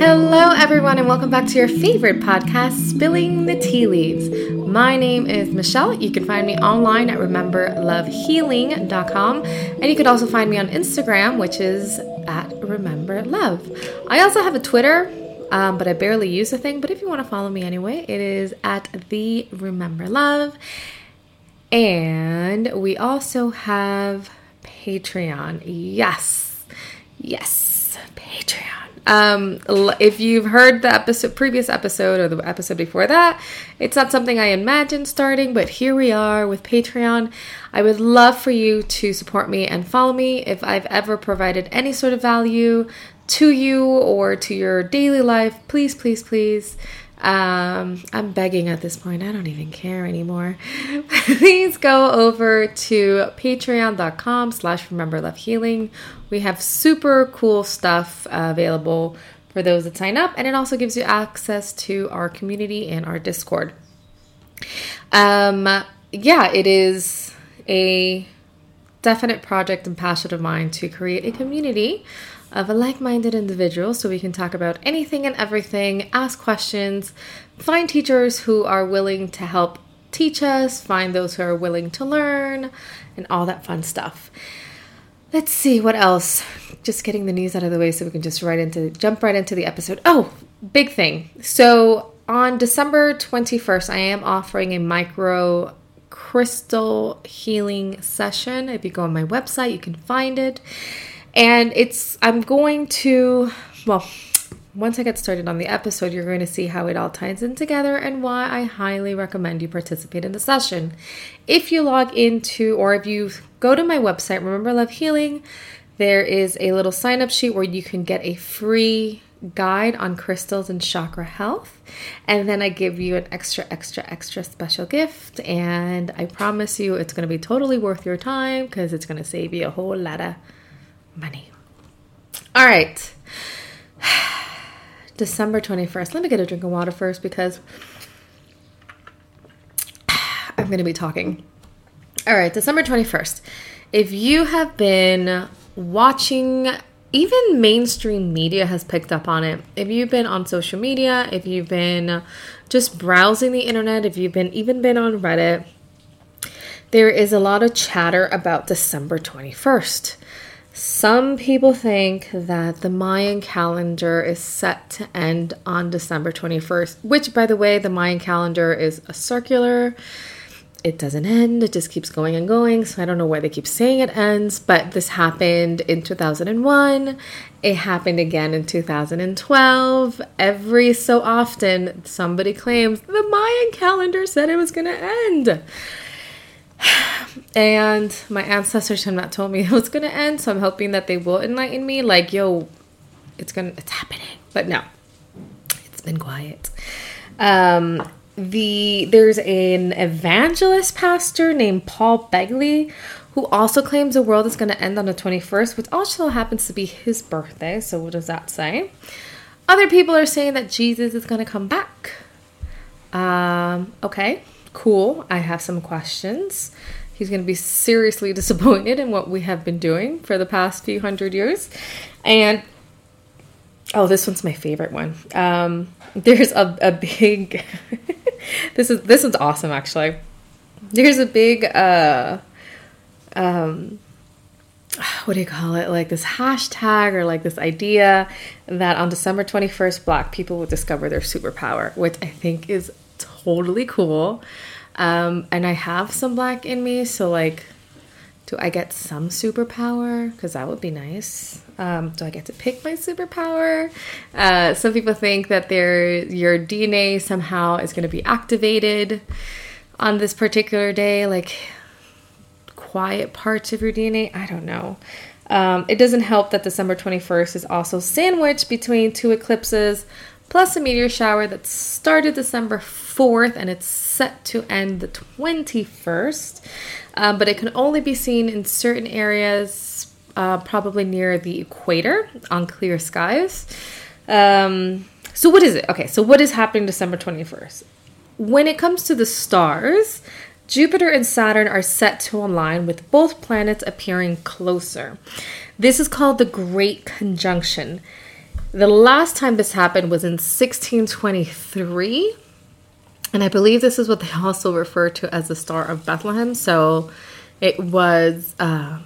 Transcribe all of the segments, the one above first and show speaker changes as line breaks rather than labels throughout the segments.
Hello, everyone, and welcome back to your favorite podcast, Spilling the Tea Leaves. My name is Michelle. You can find me online at rememberlovehealing.com, and you can also find me on Instagram, which is at rememberlove. I also have a Twitter, um, but I barely use the thing. But if you want to follow me anyway, it is at the Remember Love. And we also have Patreon. Yes, yes, Patreon. Um, if you've heard the episode, previous episode, or the episode before that, it's not something I imagined starting, but here we are with Patreon. I would love for you to support me and follow me if I've ever provided any sort of value to you or to your daily life. Please, please, please um, I'm begging at this point. I don't even care anymore. Please go over to patreon.com slash remember love healing. We have super cool stuff uh, available for those that sign up, and it also gives you access to our community and our Discord. Um, yeah, it is a definite project and passion of mine to create a community of a like minded individual so we can talk about anything and everything, ask questions, find teachers who are willing to help teach us, find those who are willing to learn, and all that fun stuff. Let's see what else. Just getting the news out of the way so we can just right into jump right into the episode. Oh, big thing. So on December 21st, I am offering a micro crystal healing session. If you go on my website, you can find it. And it's, I'm going to, well, once I get started on the episode, you're going to see how it all ties in together and why I highly recommend you participate in the session. If you log into, or if you go to my website, Remember Love Healing, there is a little sign up sheet where you can get a free guide on crystals and chakra health. And then I give you an extra, extra, extra special gift. And I promise you it's going to be totally worth your time because it's going to save you a whole lot of money. All right. December 21st. Let me get a drink of water first because I'm going to be talking. All right, December 21st. If you have been watching, even mainstream media has picked up on it. If you've been on social media, if you've been just browsing the internet, if you've been even been on Reddit, there is a lot of chatter about December 21st. Some people think that the Mayan calendar is set to end on December 21st, which, by the way, the Mayan calendar is a circular. It doesn't end, it just keeps going and going. So I don't know why they keep saying it ends, but this happened in 2001. It happened again in 2012. Every so often, somebody claims the Mayan calendar said it was going to end. And my ancestors have not told me it was going to end, so I'm hoping that they will enlighten me. Like, yo, it's gonna, it's happening. But no, it's been quiet. Um, the there's an evangelist pastor named Paul Begley who also claims the world is going to end on the 21st, which also happens to be his birthday. So what does that say? Other people are saying that Jesus is going to come back. Um, okay, cool. I have some questions. He's going to be seriously disappointed in what we have been doing for the past few hundred years. And oh, this one's my favorite one. Um, there's a, a big. this is this one's awesome actually. There's a big uh, um, what do you call it? Like this hashtag or like this idea that on December 21st, Black people will discover their superpower, which I think is totally cool. Um, and I have some black in me, so like, do I get some superpower? Because that would be nice. Um, do I get to pick my superpower? Uh, some people think that their your DNA somehow is going to be activated on this particular day, like quiet parts of your DNA. I don't know. Um, it doesn't help that December 21st is also sandwiched between two eclipses plus a meteor shower that started December 4th and it's set to end the 21st. Um, but it can only be seen in certain areas, uh, probably near the equator on clear skies. Um, so, what is it? Okay, so what is happening December 21st? When it comes to the stars, Jupiter and Saturn are set to align with both planets appearing closer. This is called the Great Conjunction. The last time this happened was in 1623. And I believe this is what they also refer to as the Star of Bethlehem. So it was uh,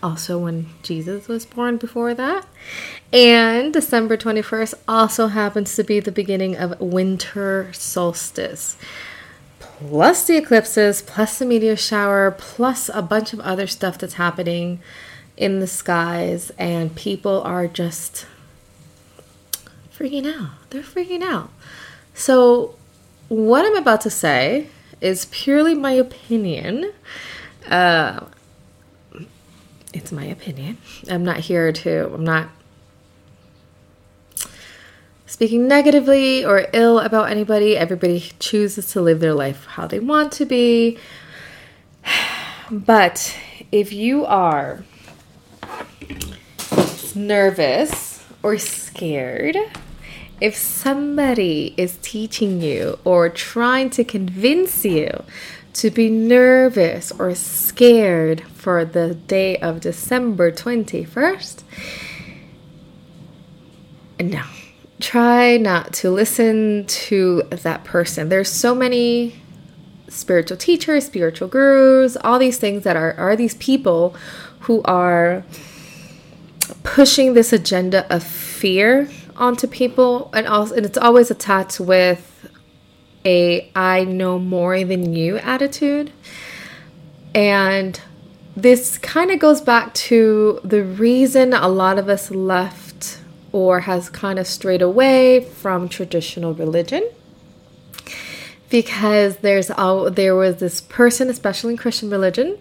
also when Jesus was born before that. And December 21st also happens to be the beginning of winter solstice. Plus the eclipses, plus the meteor shower, plus a bunch of other stuff that's happening in the skies. And people are just freaking out. They're freaking out. So, what I'm about to say is purely my opinion. Uh, it's my opinion. I'm not here to, I'm not speaking negatively or ill about anybody. Everybody chooses to live their life how they want to be. But if you are nervous or scared, if somebody is teaching you or trying to convince you to be nervous or scared for the day of December 21st, no. Try not to listen to that person. There's so many spiritual teachers, spiritual gurus, all these things that are are these people who are pushing this agenda of fear onto people and also and it's always attached with a I know more than you attitude. And this kind of goes back to the reason a lot of us left or has kind of strayed away from traditional religion because there's all there was this person especially in Christian religion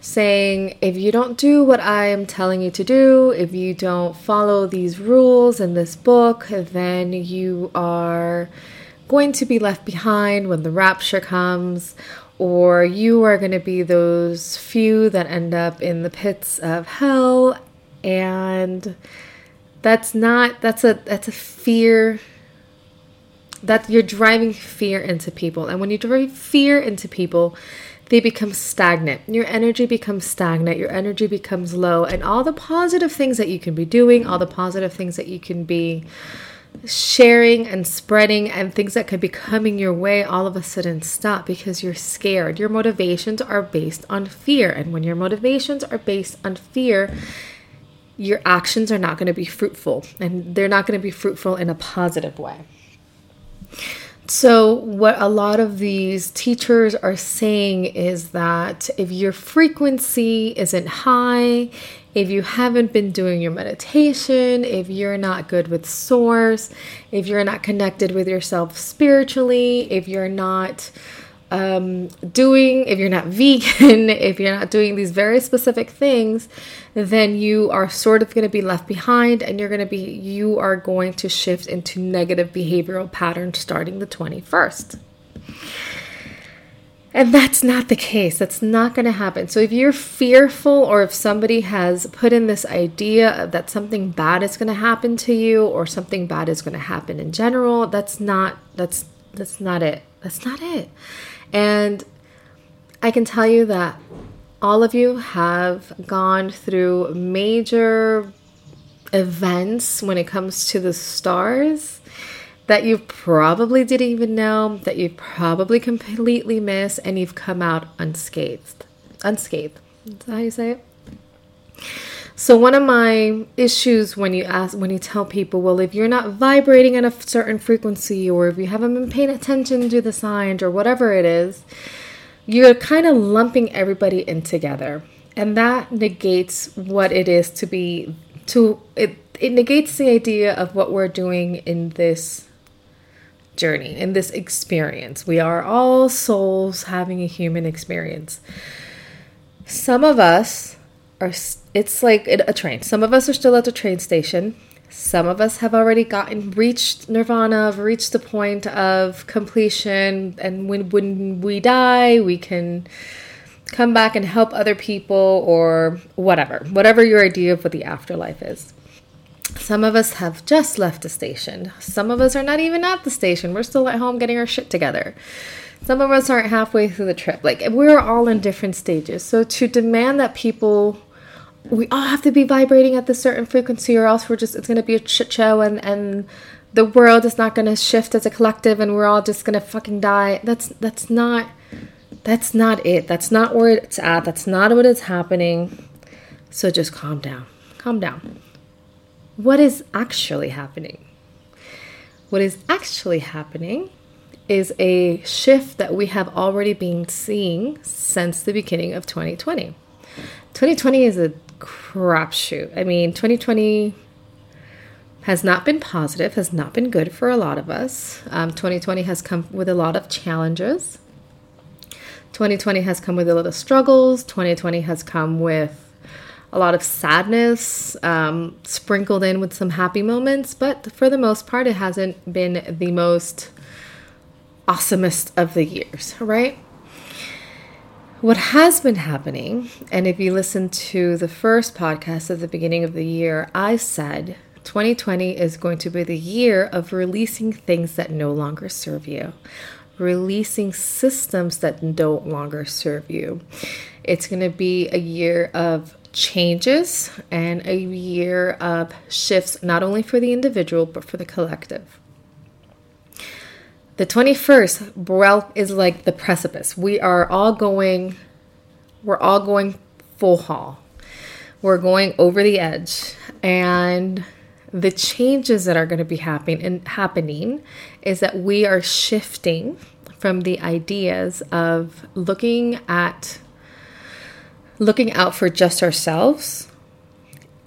saying, if you don't do what I am telling you to do, if you don't follow these rules in this book, then you are going to be left behind when the rapture comes, or you are going to be those few that end up in the pits of hell. And that's not, that's a, that's a fear that you're driving fear into people. And when you drive fear into people, they become stagnant. Your energy becomes stagnant, your energy becomes low, and all the positive things that you can be doing, all the positive things that you can be sharing and spreading, and things that could be coming your way all of a sudden stop because you're scared. Your motivations are based on fear, and when your motivations are based on fear, your actions are not going to be fruitful, and they're not going to be fruitful in a positive way. So, what a lot of these teachers are saying is that if your frequency isn't high, if you haven't been doing your meditation, if you're not good with source, if you're not connected with yourself spiritually, if you're not um, doing, if you're not vegan, if you're not doing these very specific things, then you are sort of going to be left behind and you're going to be, you are going to shift into negative behavioral patterns starting the 21st. And that's not the case. That's not going to happen. So if you're fearful or if somebody has put in this idea that something bad is going to happen to you or something bad is going to happen in general, that's not that's that's not it. That's not it. And I can tell you that all of you have gone through major events when it comes to the stars that you probably didn't even know, that you probably completely missed, and you've come out unscathed. Unscathed. Is that how you say it? So one of my issues when you ask when you tell people, well, if you're not vibrating at a certain frequency or if you haven't been paying attention to the signs or whatever it is, you're kind of lumping everybody in together. And that negates what it is to be to it it negates the idea of what we're doing in this journey, in this experience. We are all souls having a human experience. Some of us are it's like a train. Some of us are still at the train station. Some of us have already gotten reached nirvana, reached the point of completion, and when when we die, we can come back and help other people or whatever, whatever your idea of what the afterlife is. Some of us have just left the station. Some of us are not even at the station. We're still at home getting our shit together. Some of us aren't halfway through the trip. Like, we're all in different stages. So, to demand that people we all have to be vibrating at this certain frequency or else we're just it's going to be a shit show and and the world is not going to shift as a collective and we're all just going to fucking die. That's that's not that's not it. That's not where it's at. That's not what is happening. So just calm down. Calm down. What is actually happening? What is actually happening is a shift that we have already been seeing since the beginning of 2020 2020 is a crapshoot. I mean, 2020 has not been positive, has not been good for a lot of us. Um, 2020 has come with a lot of challenges. 2020 has come with a lot of struggles. 2020 has come with a lot of sadness, um, sprinkled in with some happy moments, but for the most part, it hasn't been the most awesomest of the years, right? What has been happening, and if you listen to the first podcast at the beginning of the year, I said 2020 is going to be the year of releasing things that no longer serve you, releasing systems that no longer serve you. It's going to be a year of changes and a year of shifts, not only for the individual, but for the collective. The 21st, well, is like the precipice. We are all going, we're all going full haul. We're going over the edge. And the changes that are going to be happening and happening is that we are shifting from the ideas of looking at looking out for just ourselves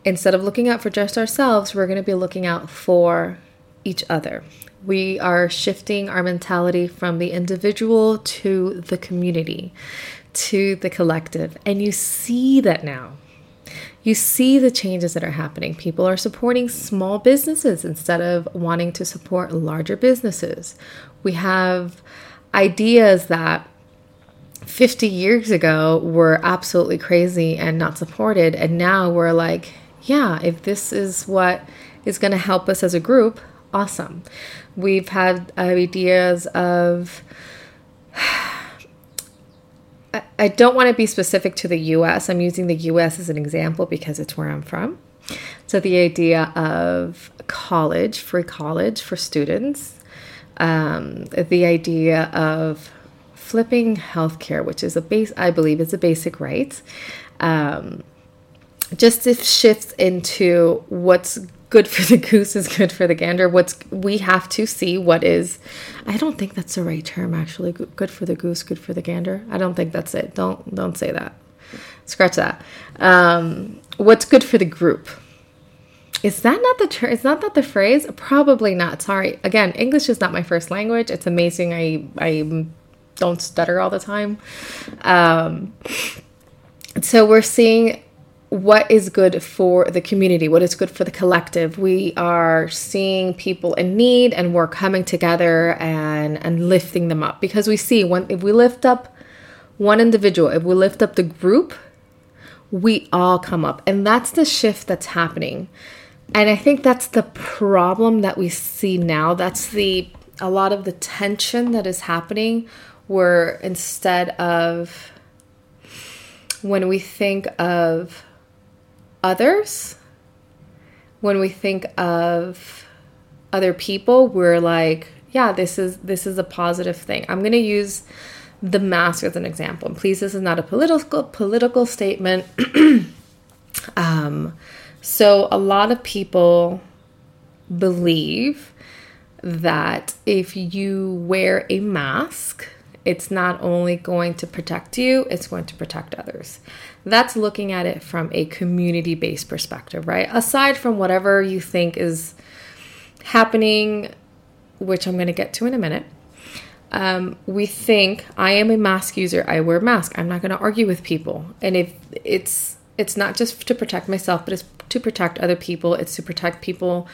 instead of looking out for just ourselves we're going to be looking out for each other we are shifting our mentality from the individual to the community, to the collective. And you see that now. You see the changes that are happening. People are supporting small businesses instead of wanting to support larger businesses. We have ideas that 50 years ago were absolutely crazy and not supported. And now we're like, yeah, if this is what is going to help us as a group, awesome. We've had ideas of. I don't want to be specific to the US. I'm using the US as an example because it's where I'm from. So, the idea of college, free college for students, um, the idea of flipping healthcare, which is a base, I believe, is a basic right. Um, just to shift into what's good for the goose is good for the gander. What's we have to see what is. I don't think that's the right term actually. Good for the goose, good for the gander. I don't think that's it. Don't don't say that. Scratch that. Um, what's good for the group? Is that not the term? Is not that the phrase? Probably not. Sorry. Again, English is not my first language. It's amazing. I I don't stutter all the time. Um, so we're seeing what is good for the community, what is good for the collective. We are seeing people in need and we're coming together and, and lifting them up because we see when if we lift up one individual, if we lift up the group, we all come up. And that's the shift that's happening. And I think that's the problem that we see now. That's the a lot of the tension that is happening where instead of when we think of others, when we think of other people, we're like, yeah, this is this is a positive thing. I'm going to use the mask as an example. Please, this is not a political political statement. um, so a lot of people believe that if you wear a mask, it's not only going to protect you, it's going to protect others. That's looking at it from a community based perspective, right? Aside from whatever you think is happening, which I'm going to get to in a minute. Um, we think I am a mask user. I wear mask. I'm not going to argue with people. And if it's it's not just to protect myself, but it's to protect other people. It's to protect people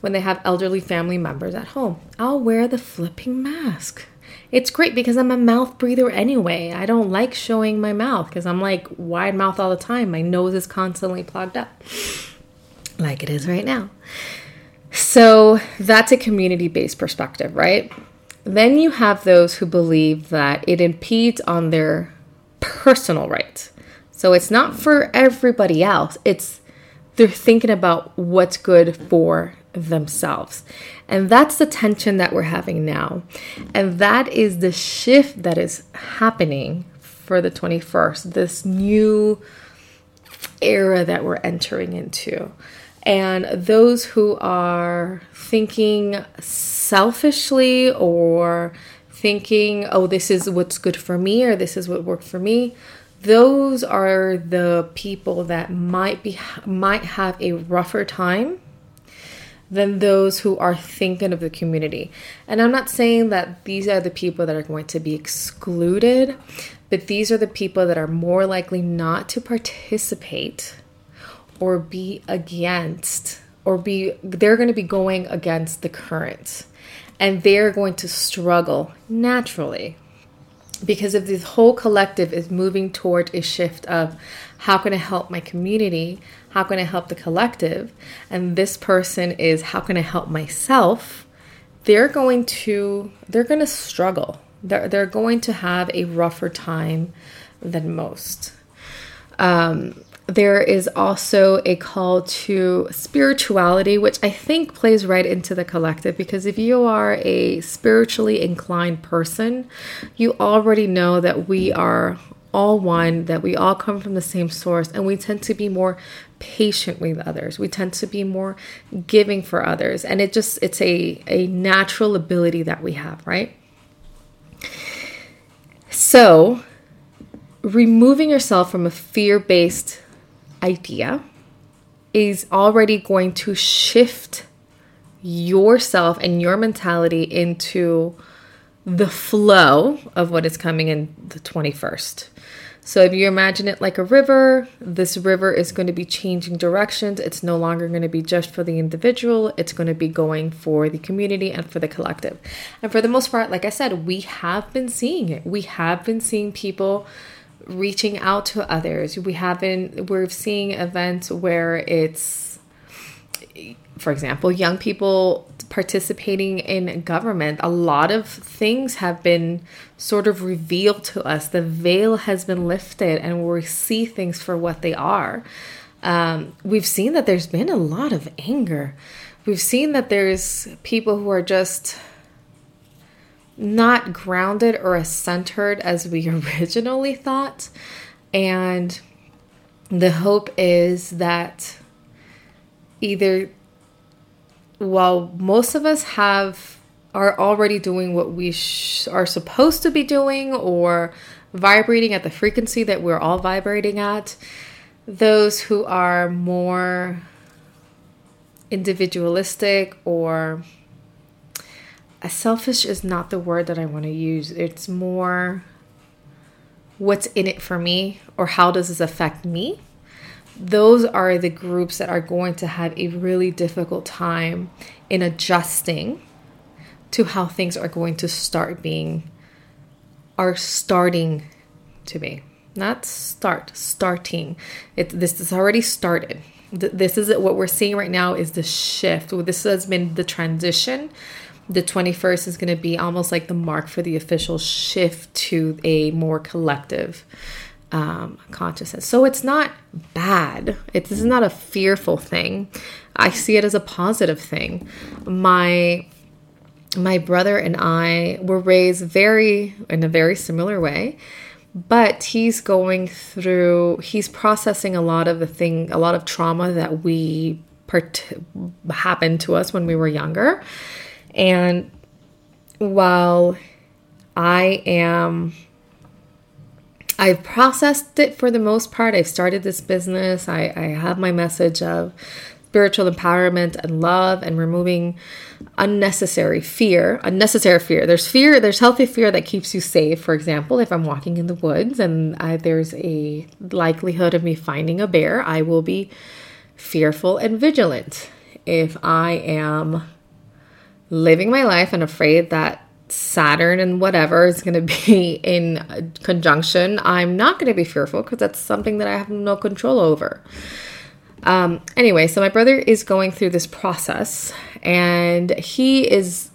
when they have elderly family members at home. I'll wear the flipping mask. It's great because I'm a mouth breather anyway. I don't like showing my mouth because I'm like wide mouth all the time. My nose is constantly plugged up, like it is right now. So that's a community based perspective, right? Then you have those who believe that it impedes on their personal rights. So it's not for everybody else. It's they're thinking about what's good for themselves. And that's the tension that we're having now. And that is the shift that is happening for the 21st, this new era that we're entering into. And those who are thinking selfishly or thinking, oh, this is what's good for me or this is what worked for me, those are the people that might be might have a rougher time than those who are thinking of the community. And I'm not saying that these are the people that are going to be excluded, but these are the people that are more likely not to participate or be against or be they're going to be going against the current and they're going to struggle naturally because if this whole collective is moving toward a shift of how can I help my community, how can I help the collective, and this person is how can I help myself, they're going to they're going to struggle. They're they're going to have a rougher time than most. Um, there is also a call to spirituality, which I think plays right into the collective because if you are a spiritually inclined person, you already know that we are all one, that we all come from the same source, and we tend to be more patient with others. We tend to be more giving for others. And it just, it's a, a natural ability that we have, right? So, removing yourself from a fear based idea is already going to shift yourself and your mentality into the flow of what is coming in the 21st. So if you imagine it like a river, this river is going to be changing directions. It's no longer going to be just for the individual, it's going to be going for the community and for the collective. And for the most part, like I said, we have been seeing it. We have been seeing people reaching out to others. We haven't, we're seeing events where it's, for example, young people participating in government. A lot of things have been sort of revealed to us. The veil has been lifted and we see things for what they are. Um, we've seen that there's been a lot of anger. We've seen that there's people who are just not grounded or as centered as we originally thought. And the hope is that either while most of us have are already doing what we sh- are supposed to be doing or vibrating at the frequency that we're all vibrating at those who are more individualistic or selfish is not the word that I want to use. It's more what's in it for me or how does this affect me. Those are the groups that are going to have a really difficult time in adjusting to how things are going to start being, are starting to be. Not start, starting. It, this has already started this is what we're seeing right now is the shift this has been the transition the 21st is going to be almost like the mark for the official shift to a more collective um, consciousness. So it's not bad. It, this is not a fearful thing. I see it as a positive thing. My my brother and I were raised very in a very similar way, but he's going through he's processing a lot of the thing, a lot of trauma that we part- happened to us when we were younger and while I am, I've processed it for the most part. I've started this business. I, I have my message of spiritual empowerment and love and removing unnecessary fear. Unnecessary fear. There's fear, there's healthy fear that keeps you safe. For example, if I'm walking in the woods and I, there's a likelihood of me finding a bear, I will be fearful and vigilant. If I am living my life and afraid that Saturn and whatever is going to be in conjunction, I'm not going to be fearful because that's something that I have no control over. Um, anyway, so my brother is going through this process and he is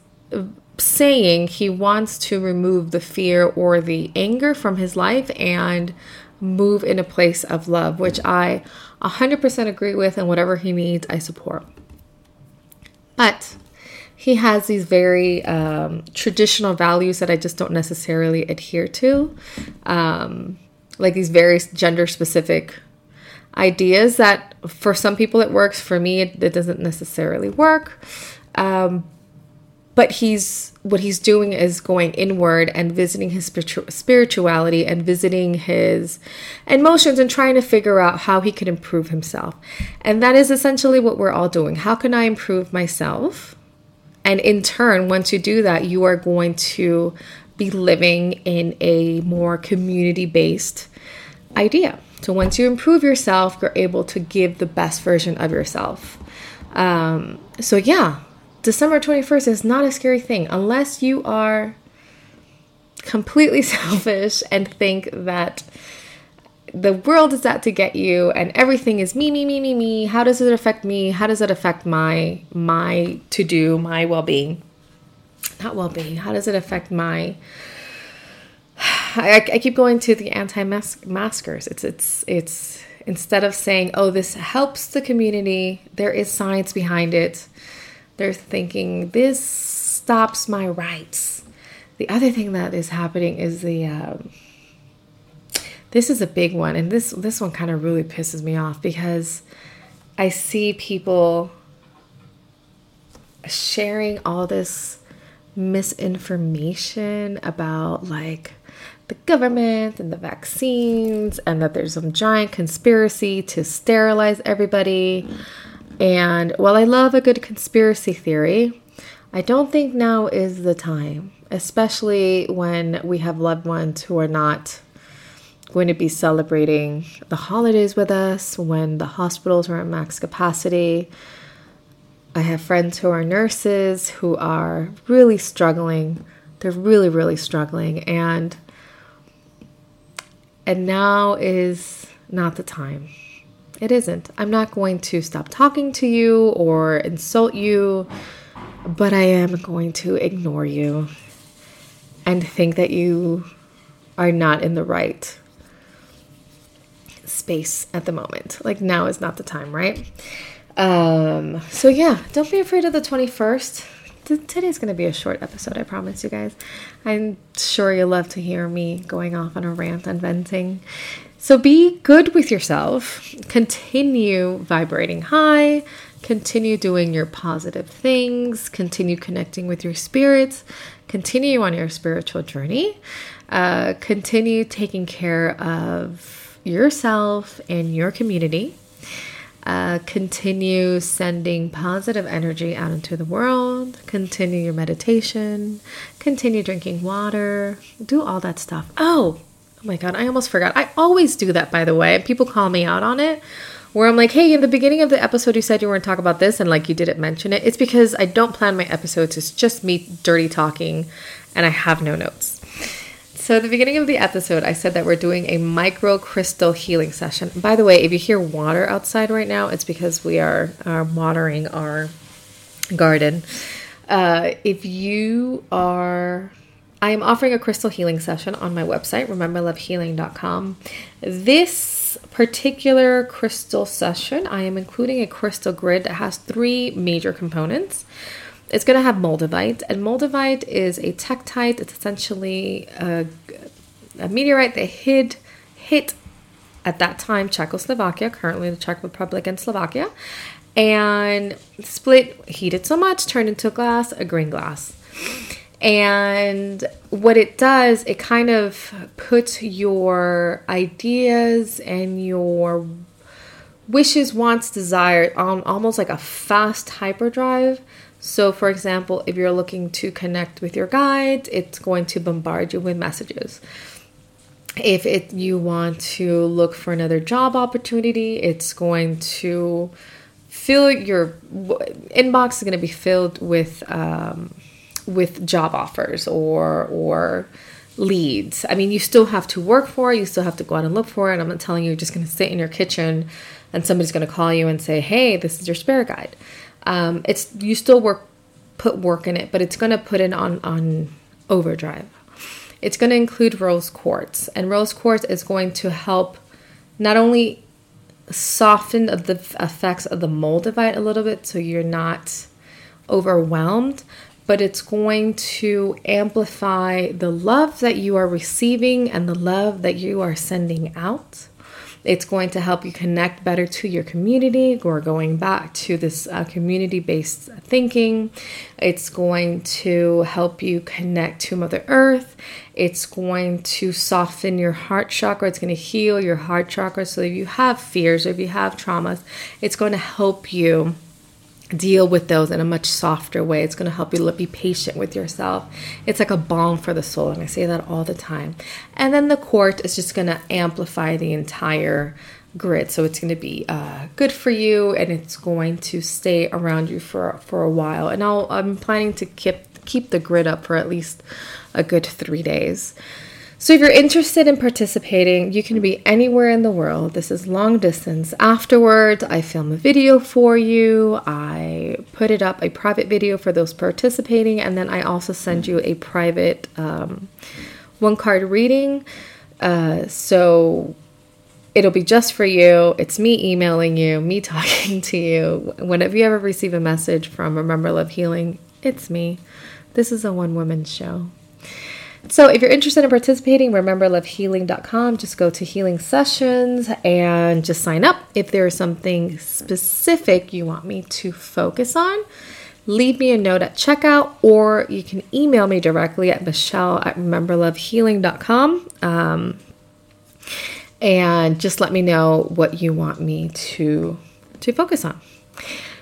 saying he wants to remove the fear or the anger from his life and move in a place of love, which I 100% agree with, and whatever he needs, I support. But he has these very um, traditional values that I just don't necessarily adhere to, um, like these very gender specific ideas that for some people it works, for me, it, it doesn't necessarily work. Um, but he's what he's doing is going inward and visiting his spirituality and visiting his emotions and trying to figure out how he can improve himself. And that is essentially what we're all doing. How can I improve myself? And in turn, once you do that, you are going to be living in a more community based idea. So once you improve yourself, you're able to give the best version of yourself. Um, so, yeah, December 21st is not a scary thing unless you are completely selfish and think that the world is out to get you and everything is me me me me me. How does it affect me? How does it affect my my to do my well-being? Not well-being. How does it affect my I, I keep going to the anti-maskers. It's it's it's instead of saying oh this helps the community there is science behind it. They're thinking, this stops my rights. The other thing that is happening is the. Um, this is a big one, and this this one kind of really pisses me off because I see people sharing all this misinformation about like the government and the vaccines and that there's some giant conspiracy to sterilize everybody. And while I love a good conspiracy theory, I don't think now is the time, especially when we have loved ones who are not going to be celebrating the holidays with us, when the hospitals are at max capacity. I have friends who are nurses who are really struggling. They're really, really struggling. And and now is not the time. It isn't. I'm not going to stop talking to you or insult you, but I am going to ignore you and think that you are not in the right space at the moment. Like now is not the time, right? Um, so yeah, don't be afraid of the 21st. Today's going to be a short episode, I promise you guys. I'm sure you'll love to hear me going off on a rant and venting. So be good with yourself. Continue vibrating high. Continue doing your positive things. Continue connecting with your spirits. Continue on your spiritual journey. Uh, continue taking care of yourself and your community. Uh, continue sending positive energy out into the world. Continue your meditation. Continue drinking water. Do all that stuff. Oh, Oh my god, I almost forgot. I always do that, by the way. People call me out on it. Where I'm like, hey, in the beginning of the episode, you said you were going to talk about this, and like you didn't mention it. It's because I don't plan my episodes. It's just me dirty talking, and I have no notes. So, at the beginning of the episode, I said that we're doing a micro crystal healing session. By the way, if you hear water outside right now, it's because we are, are watering our garden. Uh, if you are I am offering a crystal healing session on my website, rememberlovehealing.com. This particular crystal session, I am including a crystal grid that has three major components. It's going to have moldavite, and moldavite is a tektite. It's essentially a, a meteorite that hid, hit at that time Czechoslovakia, currently the Czech Republic and Slovakia, and split, heated so much, turned into glass, a green glass. And what it does, it kind of puts your ideas and your wishes, wants, desires on almost like a fast hyperdrive. So, for example, if you're looking to connect with your guide, it's going to bombard you with messages. If it, you want to look for another job opportunity, it's going to fill your inbox is going to be filled with um, with job offers or or leads. I mean, you still have to work for it, you still have to go out and look for it. I'm not telling you you're just going to sit in your kitchen and somebody's going to call you and say, "Hey, this is your spirit guide." Um, it's you still work put work in it, but it's going to put it on on overdrive. It's going to include rose quartz, and rose quartz is going to help not only soften the effects of the moldavite a little bit so you're not overwhelmed, but it's going to amplify the love that you are receiving and the love that you are sending out. It's going to help you connect better to your community. We're going back to this uh, community based thinking. It's going to help you connect to Mother Earth. It's going to soften your heart chakra. It's going to heal your heart chakra. So if you have fears or if you have traumas, it's going to help you deal with those in a much softer way. It's going to help you be patient with yourself. It's like a balm for the soul, and I say that all the time. And then the quartz is just going to amplify the entire grid, so it's going to be uh, good for you, and it's going to stay around you for for a while. And I'll, I'm planning to keep keep the grid up for at least a good three days. So, if you're interested in participating, you can be anywhere in the world. This is long distance. Afterwards, I film a video for you. I put it up, a private video for those participating, and then I also send you a private um, one card reading. Uh, so, it'll be just for you. It's me emailing you, me talking to you. Whenever you ever receive a message from Remember Love Healing, it's me. This is a one woman show. So, if you're interested in participating, remember lovehealing.com. Just go to healing sessions and just sign up. If there is something specific you want me to focus on, leave me a note at checkout or you can email me directly at michelle at rememberlovehealing.com. Um, and just let me know what you want me to to focus on.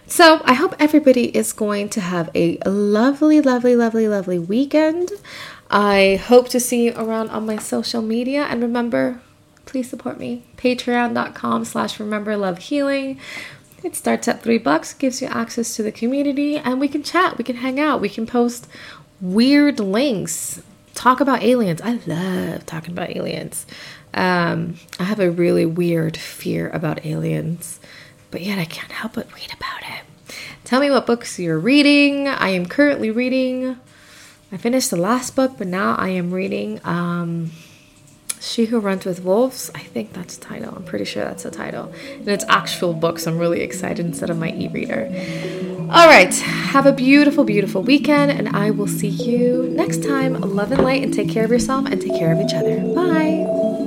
So, I hope everybody is going to have a lovely, lovely, lovely, lovely weekend. I hope to see you around on my social media. And remember, please support me. Patreon.com slash remember love healing. It starts at three bucks, gives you access to the community, and we can chat, we can hang out, we can post weird links, talk about aliens. I love talking about aliens. Um, I have a really weird fear about aliens, but yet I can't help but read about it. Tell me what books you're reading. I am currently reading I finished the last book, but now I am reading um, She Who Runs with Wolves. I think that's the title. I'm pretty sure that's the title. And it's actual books. I'm really excited instead of my e reader. All right. Have a beautiful, beautiful weekend, and I will see you next time. Love and light, and take care of yourself and take care of each other. Bye.